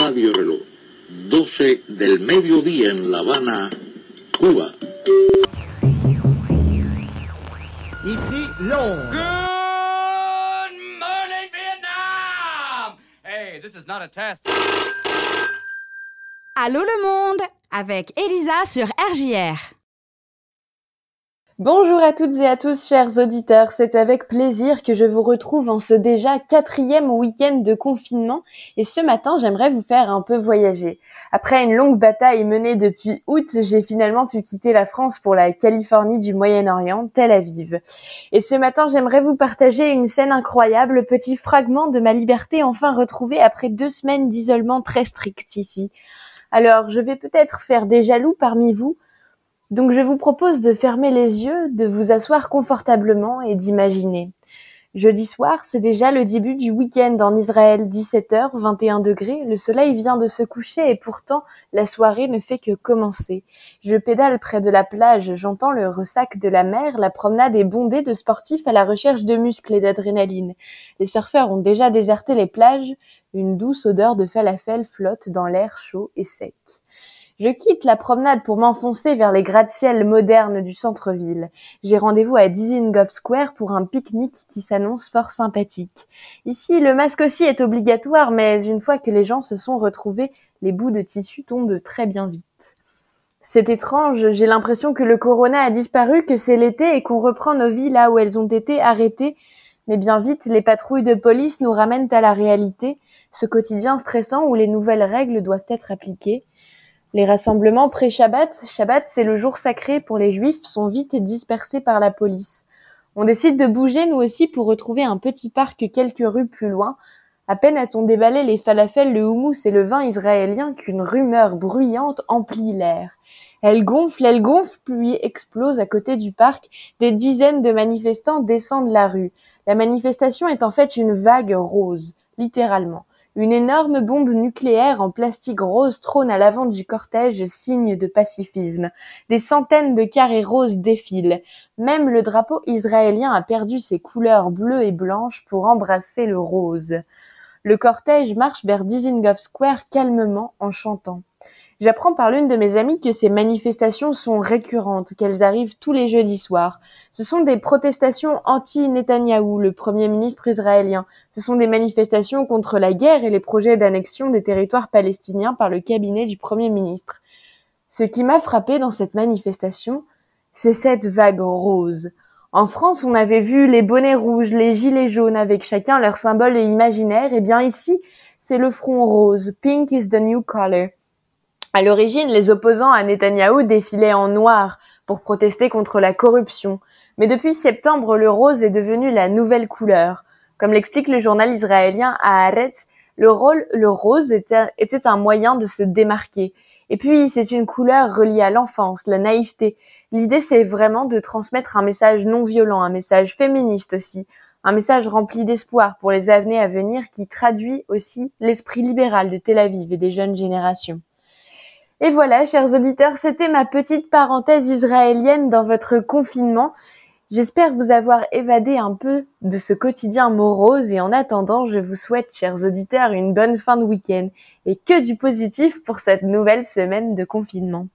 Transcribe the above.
Radio Reloj, 12 del mediodía en La Habana, Cuba. Ici Londres. Good morning, Vietnam! Hey, this is not a test. Allô le monde avec Elisa sur RJR. Bonjour à toutes et à tous, chers auditeurs. C'est avec plaisir que je vous retrouve en ce déjà quatrième week-end de confinement. Et ce matin, j'aimerais vous faire un peu voyager. Après une longue bataille menée depuis août, j'ai finalement pu quitter la France pour la Californie du Moyen-Orient, Tel Aviv. Et ce matin, j'aimerais vous partager une scène incroyable, petit fragment de ma liberté enfin retrouvée après deux semaines d'isolement très strict ici. Alors, je vais peut-être faire des jaloux parmi vous, donc je vous propose de fermer les yeux, de vous asseoir confortablement et d'imaginer. Jeudi soir, c'est déjà le début du week-end en Israël, 17h, 21 degrés, le soleil vient de se coucher et pourtant la soirée ne fait que commencer. Je pédale près de la plage, j'entends le ressac de la mer, la promenade est bondée de sportifs à la recherche de muscles et d'adrénaline. Les surfeurs ont déjà déserté les plages, une douce odeur de falafel flotte dans l'air chaud et sec. Je quitte la promenade pour m'enfoncer vers les gratte-ciels modernes du centre-ville. J'ai rendez-vous à Dizengoff Square pour un pique-nique qui s'annonce fort sympathique. Ici, le masque aussi est obligatoire, mais une fois que les gens se sont retrouvés, les bouts de tissu tombent très bien vite. C'est étrange, j'ai l'impression que le corona a disparu, que c'est l'été et qu'on reprend nos vies là où elles ont été arrêtées. Mais bien vite, les patrouilles de police nous ramènent à la réalité, ce quotidien stressant où les nouvelles règles doivent être appliquées. Les rassemblements pré-Shabbat, Shabbat c'est le jour sacré pour les juifs, sont vite dispersés par la police. On décide de bouger nous aussi pour retrouver un petit parc quelques rues plus loin. À peine a-t-on déballé les falafels, le houmous et le vin israélien qu'une rumeur bruyante emplit l'air. Elle gonfle, elle gonfle, puis explose à côté du parc. Des dizaines de manifestants descendent la rue. La manifestation est en fait une vague rose, littéralement. Une énorme bombe nucléaire en plastique rose trône à l'avant du cortège, signe de pacifisme. Des centaines de carrés roses défilent. Même le drapeau israélien a perdu ses couleurs bleues et blanches pour embrasser le rose. Le cortège marche vers Dizengoff Square calmement en chantant. J'apprends par l'une de mes amies que ces manifestations sont récurrentes, qu'elles arrivent tous les jeudis soirs. Ce sont des protestations anti-Netanyahou, le premier ministre israélien. Ce sont des manifestations contre la guerre et les projets d'annexion des territoires palestiniens par le cabinet du premier ministre. Ce qui m'a frappé dans cette manifestation, c'est cette vague rose. En France, on avait vu les bonnets rouges, les gilets jaunes avec chacun leur symbole et imaginaire. Et eh bien ici, c'est le front rose. Pink is the new color. À l'origine, les opposants à Netanyahou défilaient en noir pour protester contre la corruption. Mais depuis septembre, le rose est devenu la nouvelle couleur. Comme l'explique le journal israélien Haaretz, le, rôle, le rose était, était un moyen de se démarquer. Et puis, c'est une couleur reliée à l'enfance, la naïveté. L'idée, c'est vraiment de transmettre un message non violent, un message féministe aussi, un message rempli d'espoir pour les années à venir qui traduit aussi l'esprit libéral de Tel Aviv et des jeunes générations. Et voilà, chers auditeurs, c'était ma petite parenthèse israélienne dans votre confinement. J'espère vous avoir évadé un peu de ce quotidien morose et en attendant, je vous souhaite, chers auditeurs, une bonne fin de week-end et que du positif pour cette nouvelle semaine de confinement.